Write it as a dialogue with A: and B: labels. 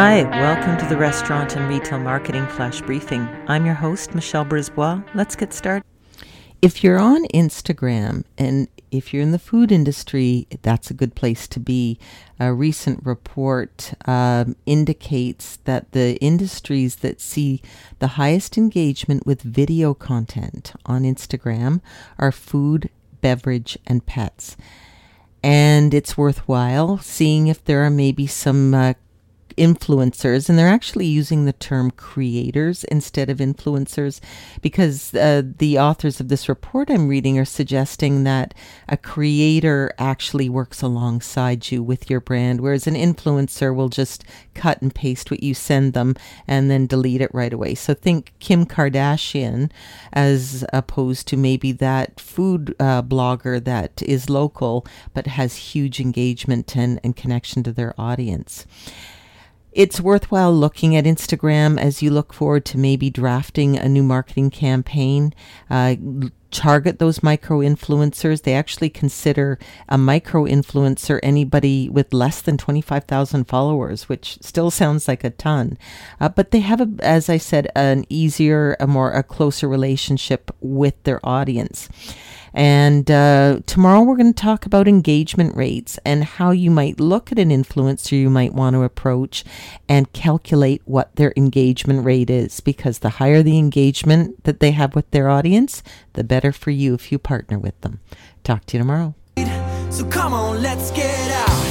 A: Hi, welcome to the Restaurant and Retail Marketing Flash Briefing. I'm your host, Michelle Brisbois. Let's get started. If you're on Instagram and if you're in the food industry, that's a good place to be. A recent report um, indicates that the industries that see the highest engagement with video content on Instagram are food, beverage, and pets. And it's worthwhile seeing if there are maybe some uh, influencers, and they're actually using the term creators instead of influencers because uh, the authors of this report I'm reading are suggesting that a creator actually works alongside you with your brand, whereas an influencer will just cut and paste what you send them and then delete it right away. So think Kim Kardashian as opposed to maybe that food uh, blogger that is local but has huge engagement and, and connection to their audience it's worthwhile looking at Instagram as you look forward to maybe drafting a new marketing campaign. Uh, target those micro influencers. They actually consider a micro influencer anybody with less than 25,000 followers, which still sounds like a ton. Uh, but they have, a, as I said, an easier, a more, a closer relationship with their audience. And uh, tomorrow we're going to talk about engagement rates and how you might look at an influencer you might want to approach and calculate what their engagement rate is. Because the higher the engagement that they have with their audience, the better for you if you partner with them. Talk to you tomorrow. So come on, let's get out.